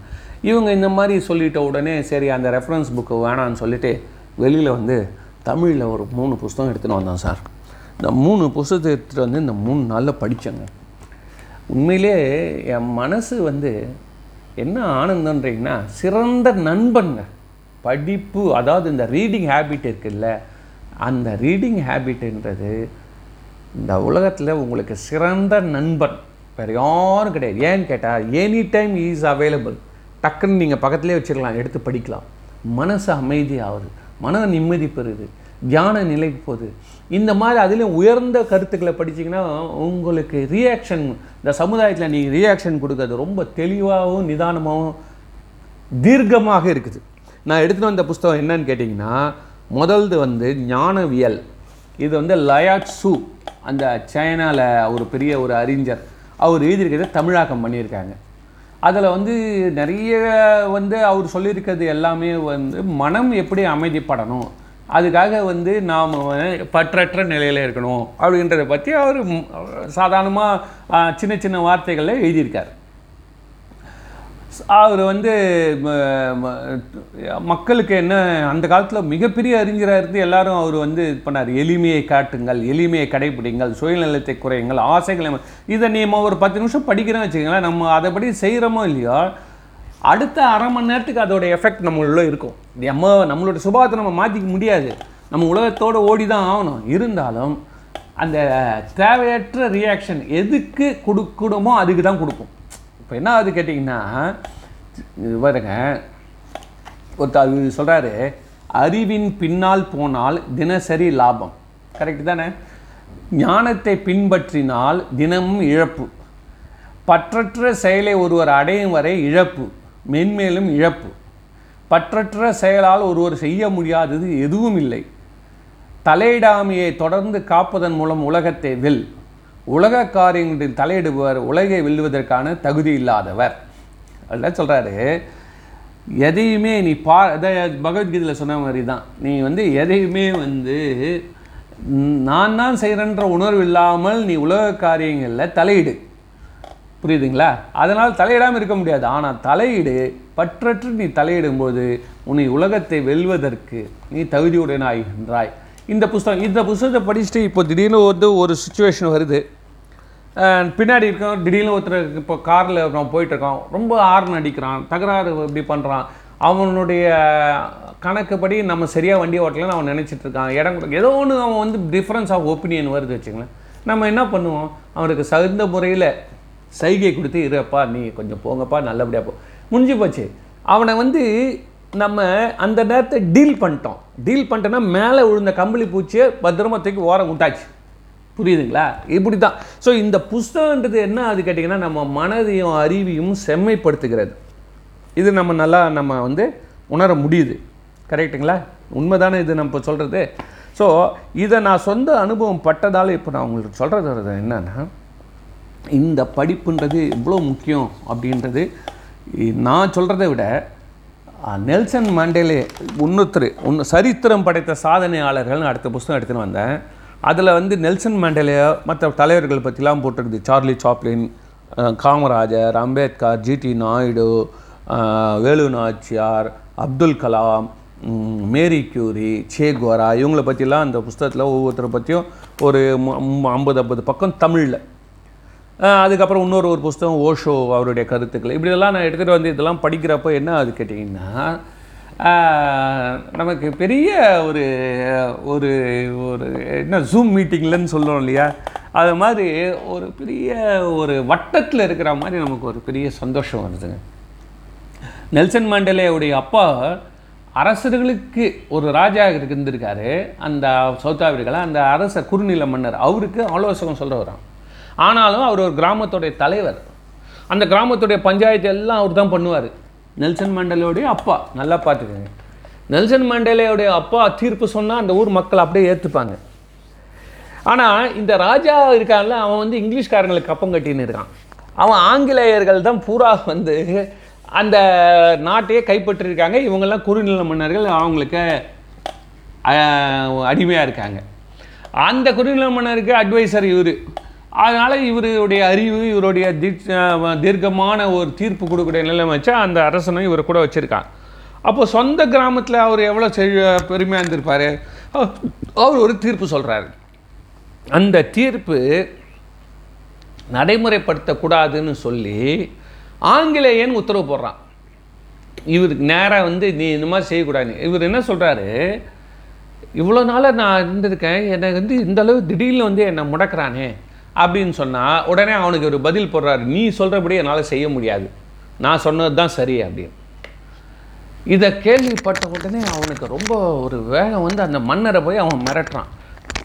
இவங்க இந்த மாதிரி சொல்லிட்ட உடனே சரி அந்த ரெஃபரன்ஸ் புக்கு வேணான்னு சொல்லிட்டு வெளியில் வந்து தமிழில் ஒரு மூணு புஸ்தகம் எடுத்துன்னு வந்தேன் சார். இந்த மூணு புஸ்தகத்தை எடுத்துகிட்டு வந்து இந்த மூணு நாளில் படித்தேங்க உண்மையிலே என் மனசு வந்து என்ன ஆனந்தன்றீங்கன்னா சிறந்த நண்பன்ங்க. படிப்பு அதாவது இந்த ரீடிங் ஹேபிட் இருக்குல்ல அந்த ரீடிங் ஹேபிட்ன்றது இந்த உலகத்தில் உங்களுக்கு சிறந்த நண்பன் வேறு யாரும் கிடையாது. ஏன்னு கேட்டால் எனி டைம் இஸ் அவைலபிள் டக்குன்னு நீங்கள் பக்கத்துலேயே வச்சுக்கலாம் எடுத்து படிக்கலாம். மனசு அமைதியாகுது. மன நிம்மதி பெறுது தியான நிலைக்கு போகுது. இந்த மாதிரி அதிலும் உயர்ந்த கருத்துக்களை படிச்சீங்கன்னா உங்களுக்கு ரியாக்ஷன் இந்த சமுதாயத்தில் நீங்கள் ரியாக்ஷன் கொடுக்கறது ரொம்ப தெளிவாகவும் நிதானமாகவும் தீர்க்கமாக இருக்குது. நான் எடுத்துகிட்டு வந்த புஸ்தகம் என்னன்னு கேட்டிங்கன்னா முதல்து வந்து ஞானவியல். இது வந்து லயாட் சு அந்த சைனாவில் ஒரு பெரிய ஒரு அறிஞர். அவர் எழுதியிருக்கிறத தமிழாக்கம் பண்ணியிருக்காங்க. அதில் வந்து நிறைய வந்து அவர் சொல்லியிருக்கிறது எல்லாமே வந்து மனம் எப்படி அமைதிப்படணும்? அதுக்காக வந்து நாம் பற்றற்ற நிலையில் இருக்கணும் அப்படின்றத பற்றி அவர் சாதாரணமாக சின்ன சின்ன வார்த்தைகளில் எழுதியிருக்கார். அவர் வந்து மக்களுக்கு என்ன அந்த காலத்தில் மிகப்பெரிய அறிஞராக இருந்து எல்லாரும் அவர் வந்து இது பண்ணார். எளிமையை காட்டுங்கள் எளிமையை கடைபிடிங்கள் சுயநலத்தை குறையுங்கள் ஆசைகளை இதை நீ ஒரு பத்து நிமிஷம் படிக்கிறோம் வச்சுக்கோங்களேன் நம்ம அதைப்படி செய்கிறோமோ இல்லையோ அடுத்த அரை மணி நேரத்துக்கு அதோட எஃபெக்ட் நம்மளுள்ள இருக்கும். நம்ம நம்மளோட சுபாவத்தை நம்ம மாற்றிக்க முடியாது. நம்ம உலகத்தோடு ஓடி தான் ஆகணும். இருந்தாலும் அந்த தேவையற்ற ரியாக்ஷன் எதுக்கு கொடுக்கணுமோ அதுக்கு தான் கொடுக்கும். இப்போ என்ன ஆகுது கேட்டிங்கன்னா பாருங்க ஒருத்தர் சொல்கிறாரு அறிவின் பின்னால் போனால் தினசரி லாபம். கரெக்டு தானே? ஞானத்தை பின்பற்றினால் தினமும் இழப்பு. பற்றற்ற செயலை ஒருவர் அடையும் வரை இழப்பு. மென்மேலும் இழப்பு. பற்றற்ற செயலால் ஒருவர் செய்ய முடியாதது எதுவும் இல்லை. தலையிடாமையை தொடர்ந்து காப்பதன் மூலம் உலகத்தை வெல். உலக காரியங்களில் தலையிடுபவர் உலகை வெல்லுவதற்கான தகுதி இல்லாதவர். அதெல்லாம் சொல்கிறாரு எதையுமே நீ பா பகவத்கீதையில் சொன்ன மாதிரி தான் நீ வந்து எதையுமே வந்து நான் தான் செய்கிறேன்ற உணர்வு இல்லாமல் நீ உலக காரியங்களில் தலையிடு. புரியுதுங்களா? அதனால் தலையிடாமல் இருக்க முடியாது. ஆனால் தலையீடு பற்றற்று நீ தலையிடும்போது உன்னை உலகத்தை வெல்வதற்கு நீ தகுதியுடனாய் இந்த புஸ்தகம் இந்த புஸ்தகத்தை படிச்சுட்டு இப்போ திடீர்னு வந்து ஒரு சுச்சுவேஷன் வருது. பின்னாடி இருக்கோம் திடீர்னு ஒருத்தர் இப்போ காரில் நம்ம போயிட்டுருக்கோம் ரொம்ப ஹார்ன் அடிக்கிறான். தகராறு இப்படி பண்ணுறான் அவனுடைய கணக்குப்படி நம்ம சரியாக வண்டி ஓட்டலன்னு அவன் நினச்சிட்டு இருக்கான். இடம் கொடுக்க ஏதோ ஒன்று அவன் வந்து டிஃப்ரென்ஸ் ஆஃப் ஒப்பீனியன் வருது வச்சுங்களேன் நம்ம என்ன பண்ணுவோம்? அவனுக்கு சகுந்த முறையில் சைகை கொடுத்து இருப்பா நீ கொஞ்சம் போங்கப்பா நல்லபடியாக போ. முடிஞ்சு போச்சு. அவனை வந்து நம்ம அந்த நேரத்தை டீல் பண்ணிட்டோம். டீல் பண்ணிட்டோன்னா மேலே விழுந்த கம்பளி பூச்சியை பத்திரமா தூக்கி ஓரம் விட்டாச்சு. புரியுதுங்களா? இப்படி தான் ஸோ இந்த புஸ்தகன்றது என்ன அது கேட்டிங்கன்னா நம்ம மனதையும் அறிவையும் செம்மைப்படுத்துகிறது. இது நம்ம நல்லா நம்ம வந்து உணர முடியுது. கரெக்ட்டுங்களா உண்மைதானே இது நம்ம சொல்கிறது ஸோ இதை நான் சொந்த அனுபவம் பட்டதால் இப்போ நான் உங்களுக்கு சொல்கிறது என்னன்னா இந்த படிப்புன்றது இவ்வளோ முக்கியம் அப்படின்றது நான் சொல்கிறத விட நெல்சன் மண்டேலே இன்னொருத்தர் ஒன்று சரித்திரம் படைத்த சாதனையாளர்கள்னு அடுத்த புஸ்தகம் எடுத்துன்னு வந்தேன். அதில் வந்து நெல்சன் மண்டேலையோ மற்ற தலைவர்கள் பற்றிலாம் போட்டிருக்குது. Charlie Chaplin Kamarajar Ambedkar GD Naidu Velu Nachiyar Abdul Kalam Marie Curie Che Guevara பற்றிலாம் அந்த புஸ்தகத்தில் ஒவ்வொருத்தரை பற்றியும் ஒரு ஐம்பது ஐம்பது பக்கம் தமிழில். அதுக்கப்புறம் இன்னொரு ஒரு புஸ்தகம் ஓஷோ அவருடைய கருத்துக்கள். இப்படியெல்லாம் நான் எடுத்துகிட்டு வந்து இதெல்லாம் படிக்கிறப்போ என்ன அது கேட்டிங்கன்னா நமக்கு பெரிய ஒரு ஒரு ஒரு என்ன ஜூம் மீட்டிங்லன்னு சொல்லுவோம் இல்லையா? அது மாதிரி ஒரு பெரிய ஒரு வட்டத்தில் இருக்கிற மாதிரி நமக்கு ஒரு பெரிய சந்தோஷம் வருதுங்க நெல்சன் மண்டேலையுடைய அப்பா அரசர்களுக்கு ஒரு ராஜா இருந்திருக்காரு. அந்த சவுத் ஆப்பிரிக்காவில் அந்த அரச குறுநில மன்னர். அவருக்கு ஆலோசகம் சொல்கிறவரான் ஆனாலும் அவர் ஒரு கிராமத்துடைய தலைவர். அந்த கிராமத்துடைய பஞ்சாயத்து எல்லாம் அவர் தான் பண்ணுவார். நெல்சன் மண்டேலாவுடைய அப்பா. நல்லா பார்த்துக்கோங்க. நெல்சன் மண்டேலாவுடைய அப்பா தீர்ப்பு சொன்னால் அந்த ஊர் மக்கள் அப்படியே ஏற்றுப்பாங்க ஆனால் இந்த ராஜா இருக்கான்ல அவன் வந்து இங்கிலீஷ்காரங்களுக்கு கப்பம் கட்டின்னு இருக்கான். அவன் ஆங்கிலேயர்கள் தான் பூரா வந்து அந்த நாட்டையே கைப்பற்றிருக்காங்க. இவங்கெல்லாம் குறுநில மன்னர்கள் அவங்களுக்கு அடிமையாக இருக்காங்க. அந்த குறுநில மன்னருக்கு அட்வைசர் இவர். அதனால் இவருடைய அறிவு இவருடைய தீர்க்கமான ஒரு தீர்ப்பு கொடுக்கக்கூடிய நிலைமை வச்சா அந்த அரசனும் இவர் கூட வச்சுருக்கான் அப்போ சொந்த கிராமத்தில் அவர் எவ்வளோ செழு பெருமையாக இருந்திருப்பார்? அவர் ஒரு தீர்ப்பு சொல்கிறாரு அந்த தீர்ப்பு நடைமுறைப்படுத்தக்கூடாதுன்னு சொல்லி ஆங்கிலேயன் உத்தரவு போடுறான். இவருக்கு நேராக வந்து நீ இந்த மாதிரி செய்யக்கூடாது. இவர் என்ன சொல்கிறாரு இவ்வளோ நாளாக நான் இருந்திருக்கேன். என்னை வந்து இந்தளவு திடீர்னு வந்து என்னை முடக்கிறானே. அப்படின்னு சொன்னால் உடனே அவனுக்கு ஒரு பதில் போடுறாரு. நீ சொல்கிறபடி என்னால் செய்ய முடியாது. நான் சொன்னது தான் சரி அப்படின்னு. இதை கேள்விப்பட்ட உடனே அவனுக்கு ரொம்ப ஒரு வேகம் வந்து அந்த மன்னரை போய் அவன் மிரட்டுறான்.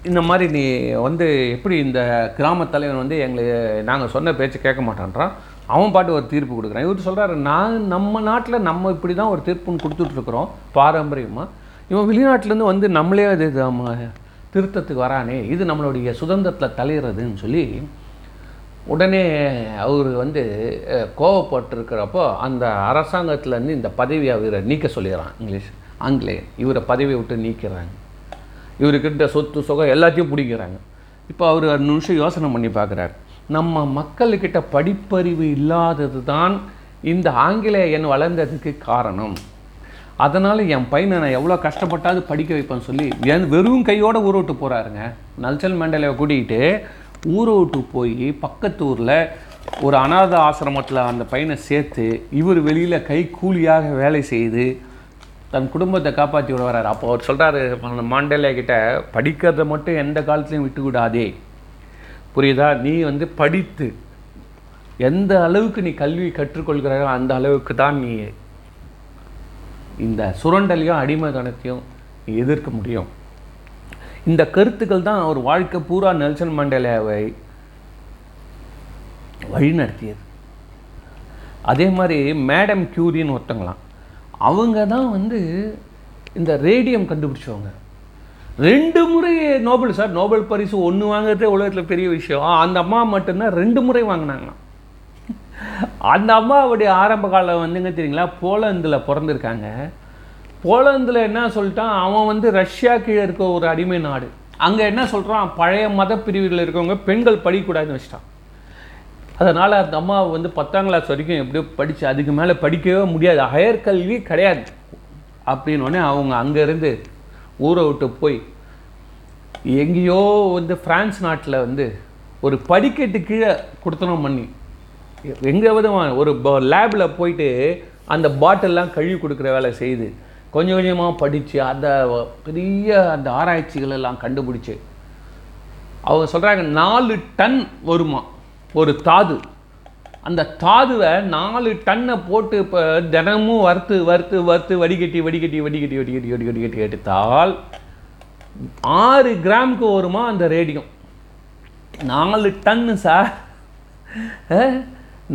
இந்த மாதிரி நீ வந்து எப்படி இந்த கிராமத்தலைவன் வந்து எங்களை நாங்கள் சொன்ன பேச்சு கேட்க மாட்டான்றான்? அவன் பாட்டு ஒரு தீர்ப்பு கொடுக்குறான். இவர் சொல்கிறாரு நான் நம்ம நாட்டில் நம்ம இப்படி தான் ஒரு தீர்ப்புன்னு கொடுத்துட்ருக்குறோம் பாரம்பரியமாக இவன் வெளிநாட்டிலேருந்து வந்து நம்மளே அது திருத்தத்துக்கு வரானே இது நம்மளுடைய சுதந்திரத்தில் தலையிறதுன்னு சொல்லி உடனே அவர் வந்து கோவப்பட்டிருக்கிறப்போ அந்த அரசாங்கத்துலேருந்து இந்த பதவியை அவரை நீக்க சொல்லிடுறான் இங்கிலீஷ் ஆங்கிலேயன். இவரை பதவியை விட்டு நீக்கிறாங்க. இவருக்கிட்ட சொத்து சுகம் எல்லாத்தையும் பிடிக்கிறாங்க. இப்போ அவர் ஒரு நிமிஷம் யோசனை பண்ணி பார்க்குறாரு. நம்ம மக்கள்கிட்ட படிப்பறிவு இல்லாதது தான் இந்த ஆங்கிலேயன் வளர்ந்ததுக்கு காரணம். அதனால் என் பையனை நான் எவ்வளோ கஷ்டப்பட்டாவது படிக்க வைப்பேன்னு சொல்லி என் வெறும் கையோடு ஊரை விட்டு போகிறாருங்க நல்சல் மண்டலையை கூட்டிகிட்டு ஊரை விட்டு போய் பக்கத்து ஊரில் ஒரு அனாத ஆசிரமத்தில் அந்த பையனை சேர்த்து இவர் வெளியில் கை கூலியாக வேலை செய்து தன் குடும்பத்தை காப்பாற்றி விட வர்றாரு. அப்போ அவர் சொல்கிறாரு அந்த மாண்டேலே கிட்ட படிக்கிறத மட்டும் எந்த காலத்துலையும் விட்டுக்கூடாதே புரியுதா? நீ வந்து படித்து எந்த அளவுக்கு நீ கல்வி கற்றுக்கொள்கிறாயோ அந்த அளவுக்கு தான் நீ இந்த சுரண்டலையும் அடிமைத்தனத்தையும் எதிர்க்க முடியும். இந்த கருத்துக்கள் தான் அவர் வாழ்க்கை பூரா நெல்சன் மண்டேலாவை வழிநடத்தியது. அதே மாதிரி மேடம் கியூரின்னு ஒருத்தங்களாம். அவங்க தான் வந்து இந்த ரேடியம் கண்டுபிடிச்சவங்க. ரெண்டு முறை நோபல் சார் நோபல் பரிசு ஒன்று வாங்குறதே உலகத்தில் பெரிய விஷயம். அந்த அம்மா மட்டும்தான் ரெண்டு முறை வாங்கினாங்களாம். அந்த அம்மாவுடைய ஆரம்ப காலம் வந்துங்க தெரியுங்களா? போலந்தில் பிறந்திருக்காங்க. போலந்தில் என்ன சொல்லிட்டான்? அவன் வந்து ரஷ்யா கீழே இருக்க ஒரு அடிமை நாடு. அங்கே என்ன சொல்கிறான் பழைய மத பிரிவுகளில் இருக்கவங்க பெண்கள் படிக்கக்கூடாதுன்னு வச்சிட்டான். அதனால் அந்த அம்மா வந்து பத்தாம் கிளாஸ் வரைக்கும் எப்படியோ படித்து அதுக்கு மேலே படிக்கவே முடியாது. ஹையர் கல்வி கிடையாது. அப்படின்னோடனே அவங்க அங்கேருந்து ஊரை விட்டு போய் எங்கேயோ வந்து பிரான்ஸ் நாட்டில் வந்து ஒரு படிக்கட்டு கீழே கொடுத்தனம் பண்ணி எங்கே விதமான ஒரு லேபில் போயிட்டு அந்த பாட்டிலெலாம் கழுவி கொடுக்குற வேலை செய்து கொஞ்சம் கொஞ்சமாக படித்து அந்த பெரிய அந்த ஆராய்ச்சிகள் எல்லாம் கண்டுபிடிச்சி. அவங்க சொல்கிறாங்க நாலு டன் வருமா? ஒரு தாது. அந்த தாதுவை நாலு டன்னை போட்டு இப்போ தினமும் வறுத்து வறுத்து வறுத்து வடிகட்டி வடிகட்டி வடிகட்டி வடிகட்டி வடிகட்டி கட்டி எடுத்தால் ஆறு கிராமுக்கு வருமா அந்த ரேடியம்? நாலு டன்னு சார்.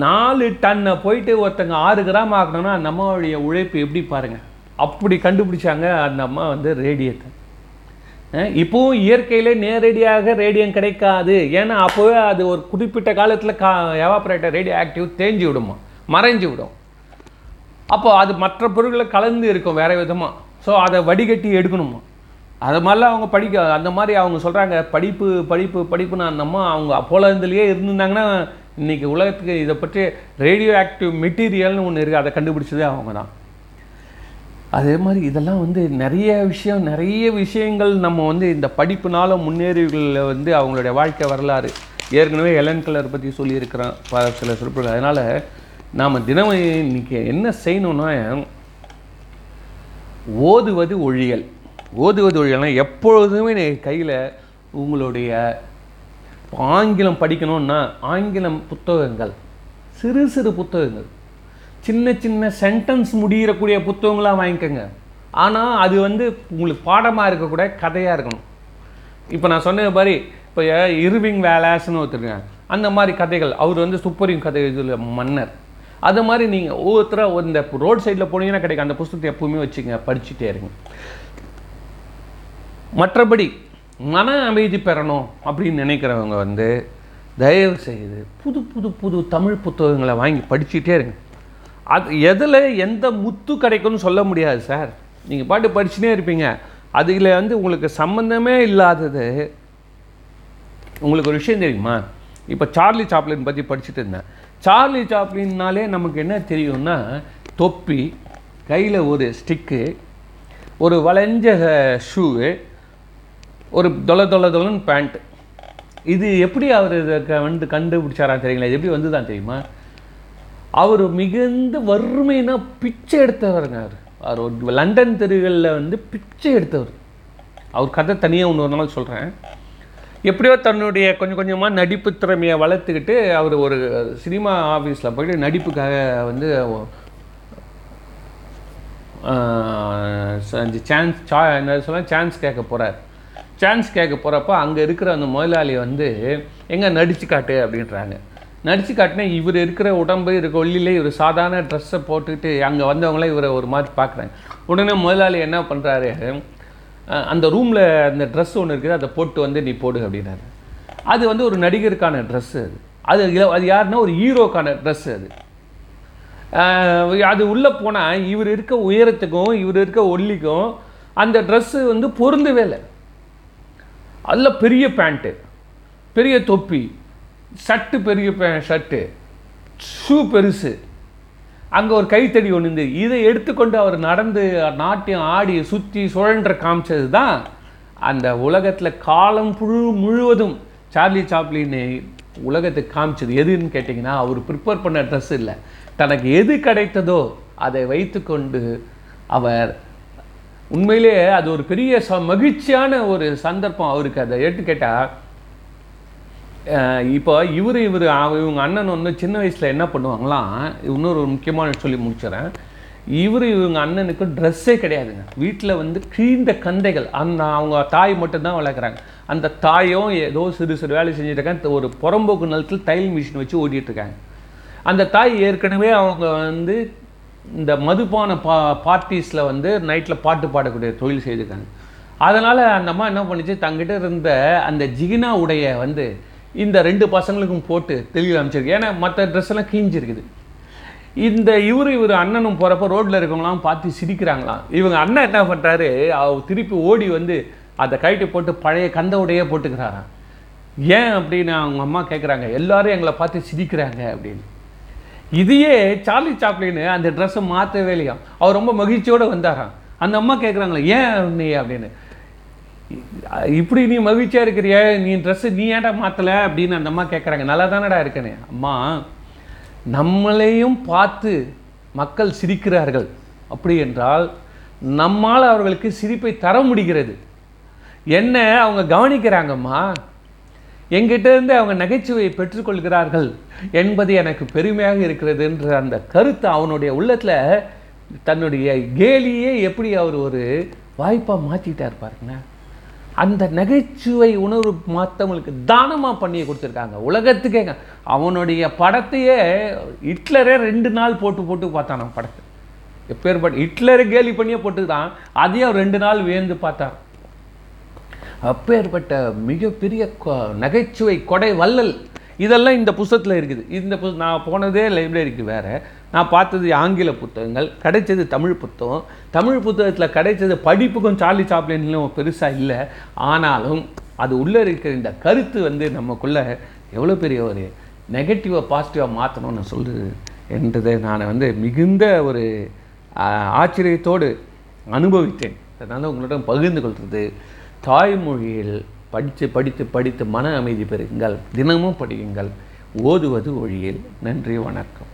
நாலு டன்னை போயிட்டு ஒருத்தங்க ஆறு கிராம் ஆக்கணும்னா அந்த அம்மாவுடைய உழைப்பு எப்படி பாருங்கள் அப்படி கண்டுபிடிச்சாங்க அந்த அம்மா வந்து ரேடியத்தை. இப்போவும் இயற்கையிலே நேரடியாக ரேடியம் கிடைக்காது. ஏன்னா அப்போவே அது ஒரு குறிப்பிட்ட காலத்தில் கா எவாப்ரேட்டர் ரேடியோ ஆக்டிவ் தேஞ்சு விடுமா? மறைஞ்சு விடும். அப்போது அது மற்ற பொருட்களை கலந்து இருக்கும் வேறு விதமாக ஸோ அதை வடிகட்டி எடுக்கணுமா? அது மாதிரிலாம் அவங்க படிக்க அந்த மாதிரி அவங்க சொல்கிறாங்க படிப்பு படிப்பு படிப்புன்னு அந்த அம்மா அவங்க போலந்துலேயே இருந்திருந்தாங்கன்னா இன்றைக்கி உலகத்துக்கு இதை பற்றி ரேடியோ ஆக்டிவ் மெட்டீரியல்னு ஒன்று இருக்குது அதை கண்டுபிடிச்சதே அவங்க தான் அதே மாதிரி இதெல்லாம் வந்து நிறைய விஷயம் நிறைய விஷயங்கள் நம்ம வந்து இந்த படிப்புனால முன்னேறிகளில் வந்து அவங்களுடைய வாழ்க்கை வரலாறு. ஏற்கனவே எலன் கலர் பற்றி சொல்லியிருக்கிறேன் சில சிறப்புகள் அதனால் நாம் தினமும் இன்னைக்கு என்ன செய்யணும்னா ஓதுவது ஒழியல். ஓதுவது ஒழியல்னால் எப்பொழுதுமே கையில் உங்களுடைய இப்போ ஆங்கிலம் படிக்கணும்னா ஆங்கிலம் புத்தகங்கள் சிறு சிறு புத்தகங்கள். சின்ன சின்ன சென்டென்ஸ் முடிகிறக்கூடிய புத்தகங்களாக வாங்கிக்கோங்க. ஆனால் அது வந்து உங்களுக்கு பாடமாக இருக்கக்கூட கதையாக இருக்கணும். இப்போ நான் சொன்ன மாதிரி இப்போ இருவிங் வேலாஸ்னு ஒருத்தருங்க அந்த மாதிரி கதைகள் அவர் வந்து துப்பறியும் கதை இதில் மன்னர். அது மாதிரி நீங்கள் ஒவ்வொருத்தராக இந்த ரோட் சைடில் போனீங்கன்னா கிடைக்கும். அந்த புஸ்தகத்தை எப்பவுமே வச்சுங்க படிச்சுட்டே இருங்க. மற்றபடி மன அமைதி பெறணும் அப்படின்னு நினைக்கிறவங்க வந்து தயவு செய்து புது புது புது தமிழ் புத்தகங்களை வாங்கி படிச்சுட்டே இருங்க. அது எதில் எந்த முத்து கிடைக்கும்னு சொல்ல முடியாது சார். நீங்கள் பாட்டு படிச்சுட்டே இருப்பீங்க. அதில் வந்து உங்களுக்கு சம்மந்தமே இல்லாதது. உங்களுக்கு ஒரு விஷயம் தெரியுமா? இப்போ சார்லி சாப்ளின் பற்றி படிச்சுட்டு இருந்தேன். சார்லி சாப்ளின்னாலே நமக்கு என்ன தெரியும்னா தொப்பி கையில் ஒரு ஸ்டிக்கு ஒரு வளைஞ்ச ஷூவு ஒரு தொலை தொலை தொலைன்னு பேண்ட் இது எப்படி அவர் இதை க- வந்து கண்டுபிடிச்சாரா தெரியுங்களா இது எப்படி வந்து தான் தெரியுமா? அவர் மிகுந்த வறுமைனா பிச்சை எடுத்தவருங்க அவர். அவர் ஒரு லண்டன் தெருகளில் வந்து பிச்சை எடுத்தவர். அவர் கதை தனியாக ஒன்று ஒரு நாள் சொல்கிறேன் எப்படியோ தன்னுடைய கொஞ்சம் கொஞ்சமாக நடிப்பு திறமையை வளர்த்துக்கிட்டு அவர் ஒரு சினிமா ஆஃபீஸில் போயிட்டு நடிப்புக்காக வந்து சான்ஸ் சா என்ன சொல்ல சான்ஸ் கேட்க போகிறார் சான்ஸ் கேட்க போகிறப்ப அங்கே இருக்கிற அந்த முதலாளி வந்து எங்கே நடிச்சு காட்டு அப்படின்றாங்க. நடிச்சு காட்டினா இவர் இருக்கிற உடம்பு இருக்க ஒல்லிலே இவர் சாதாரண ட்ரெஸ்ஸை போட்டுக்கிட்டு அங்கே வந்தவங்களே இவரை ஒரு மாதிரி பார்க்குறாங்க. உடனே முதலாளி என்ன பண்ணுறாரு அந்த ரூமில் அந்த ட்ரெஸ் ஒன்று இருக்குது அதை போட்டு வந்து நீ போடு அப்படின்னாரு அது வந்து ஒரு நடிகருக்கான ட்ரெஸ்ஸு அது. அது அது யாருன்னா ஒரு ஹீரோக்கான ட்ரெஸ்ஸு அது. அது உள்ளே போனால் இவர் இருக்க உயரத்துக்கும் இவர் இருக்க ஒல்லிக்கும் அந்த ட்ரெஸ்ஸு வந்து பொருந்தவே இல்லை. அதில் பெரிய பேண்ட்டு பெரிய தொப்பி ஷர்ட்டு பெரிய பே ஷர்ட்டு ஷூ பெருசு. அங்கே ஒரு கைத்தடி ஒன்று இருந்து இதை எடுத்துக்கொண்டு அவர் நடந்து நாட்டியம் ஆடி சுற்றி சுழன்ற காமிச்சது தான் அந்த உலகத்தில் காலம் புழு முழுவதும் சார்லி சாப்ளின் உலகத்துக்கு காமிச்சது. எதுன்னு கேட்டிங்கன்னா அவர் ப்ரிப்பேர் பண்ண ட்ரெஸ் இல்லை. தனக்கு எது கிடைத்ததோ அதை வைத்துக்கொண்டு அவர் உண்மையிலே அது ஒரு பெரிய ச மகிழ்ச்சியான ஒரு சந்தர்ப்பம் அவருக்கு. அதை எடுத்து கேட்டால் இப்போ இவர் இவர் இவங்க அண்ணன் வந்து சின்ன வயசில் என்ன பண்ணுவாங்களாம் இன்னொரு ஒரு முக்கியமான சொல்லி முடிச்சிடறேன் இவர் இவங்க அண்ணனுக்கு ட்ரெஸ்ஸே கிடையாதுங்க. வீட்டில் வந்து கிழிந்த கந்தைகள். அந்த அவங்க தாய் மட்டும்தான் வளர்க்குறாங்க. அந்த தாயும் ஏதோ சிறு சிறு வேலை செஞ்சுட்டு ஒரு புறம்போக்கு நிலத்தில் தையல் மிஷின் வச்சு ஓடிட்டுருக்காங்க அந்த தாய் ஏற்கனவே அவங்க வந்து இந்த மதுபான பா பார்ட்டிஸில் வந்து நைட்டில் பாட்டு பாடக்கூடிய தொழில் செய்திருக்காங்க. அதனால் அந்த அம்மா என்ன பண்ணுச்சு? தங்கிட்ட இருந்த அந்த ஜிகினா உடைய வந்து இந்த ரெண்டு பசங்களுக்கும் போட்டு தெளிவு அமைச்சிருக்கு ஏன்னா மற்ற ட்ரெஸ் எல்லாம் கிழிஞ்சிருக்குது. இந்த இவரு இவர் அண்ணனும் போகிறப்ப ரோட்டில் இருக்கவங்களாம் பார்த்து சிரிக்கிறாங்களாம். இவங்க அண்ணன் என்ன பண்ணுறாரு அவர் திருப்பி ஓடி வந்து அதை கழட்டி போட்டு பழைய கந்த உடையே போட்டுக்கிறாராம். ஏன் அப்படின்னு அவங்க அம்மா கேட்குறாங்க எல்லாரும் எங்களை பார்த்து சிரிக்கிறாங்க அப்படின்னு. இதையே சார்லி சாப்ளின்னு அந்த ட்ரெஸ்ஸை மாற்றவே இல்லையா அவர் ரொம்ப மகிழ்ச்சியோடு வந்தாராம். அந்த அம்மா கேட்குறாங்களே ஏன் நீ? அப்படின்னு. இப்படி நீ மகிழ்ச்சியாக இருக்கிறிய? நீ ட்ரெஸ்ஸு நீ ஏன்டா மாற்றலை அப்படின்னு அந்த அம்மா கேட்குறாங்க நல்லா தானடா இருக்கனே? அம்மா நம்மளையும் பார்த்து மக்கள் சிரிக்கிறார்கள். அப்படி என்றால் நம்மால் அவர்களுக்கு சிரிப்பை தர முடிகிறது. என்ன அவங்க கவனிக்கிறாங்கம்மா? எங்கிட்டேருந்து அவங்க நகைச்சுவையை பெற்றுக்கொள்கிறார்கள் என்பது எனக்கு பெருமையாக இருக்கிறது என்ற அந்த கருத்து அவனுடைய உள்ளத்தில் தன்னுடைய கேலியே எப்படி அவர் ஒரு வாய்ப்பாக மாற்றிட்டார் பாருங்க. அந்த நகைச்சுவை உணர்வு மற்றவங்களுக்கு தானமாக பண்ணி கொடுத்துருக்காங்க. உலகத்துக்கேங்க அவனுடைய படத்தையே ஹிட்லரே ரெண்டு நாள் போட்டு போட்டு பார்த்தான் படத்தை. எப்பேற்பட்ட ஹிட்லரை கேலி பண்ணியே போட்டுக்கிறான் அதையும் ரெண்டு நாள் வேந்து பார்த்தார் அப்பேற்பட்ட மிகப்பெரிய கொ- நகைச்சுவை கொடை வள்ளல். இதெல்லாம் இந்த புஸ்தகத்தில் இருக்குது. இந்த புஸ் நான் போனதே லைப்ரரிக்கு வேறு. நான் பார்த்தது ஆங்கில புத்தகங்கள் கிடைச்சது தமிழ் புத்தகம். தமிழ் புத்தகத்தில் கிடைச்சது படிப்புக்கும் சார்லி சாப்ளின்லையும் பெருசாக இல்லை. ஆனாலும் அது உள்ளே இருக்கிற இந்த கருத்து வந்து நமக்குள்ளே எவ்வளோ பெரிய ஒரு நெகட்டிவாக பாசிட்டிவாக மாற்றணும்னு சொல்லு என்றதை நான் வந்து மிகுந்த ஒரு ஆச்சரியத்தோடு அனுபவித்தேன். அதனால் உங்களிடம் பகிர்ந்து கொள்வது தாய்மொழியில் படித்து படித்து படித்து மன அமைதி பெறுங்கள். தினமும் படியுங்கள். ஓதுவது ஒழியில். நன்றி வணக்கம்.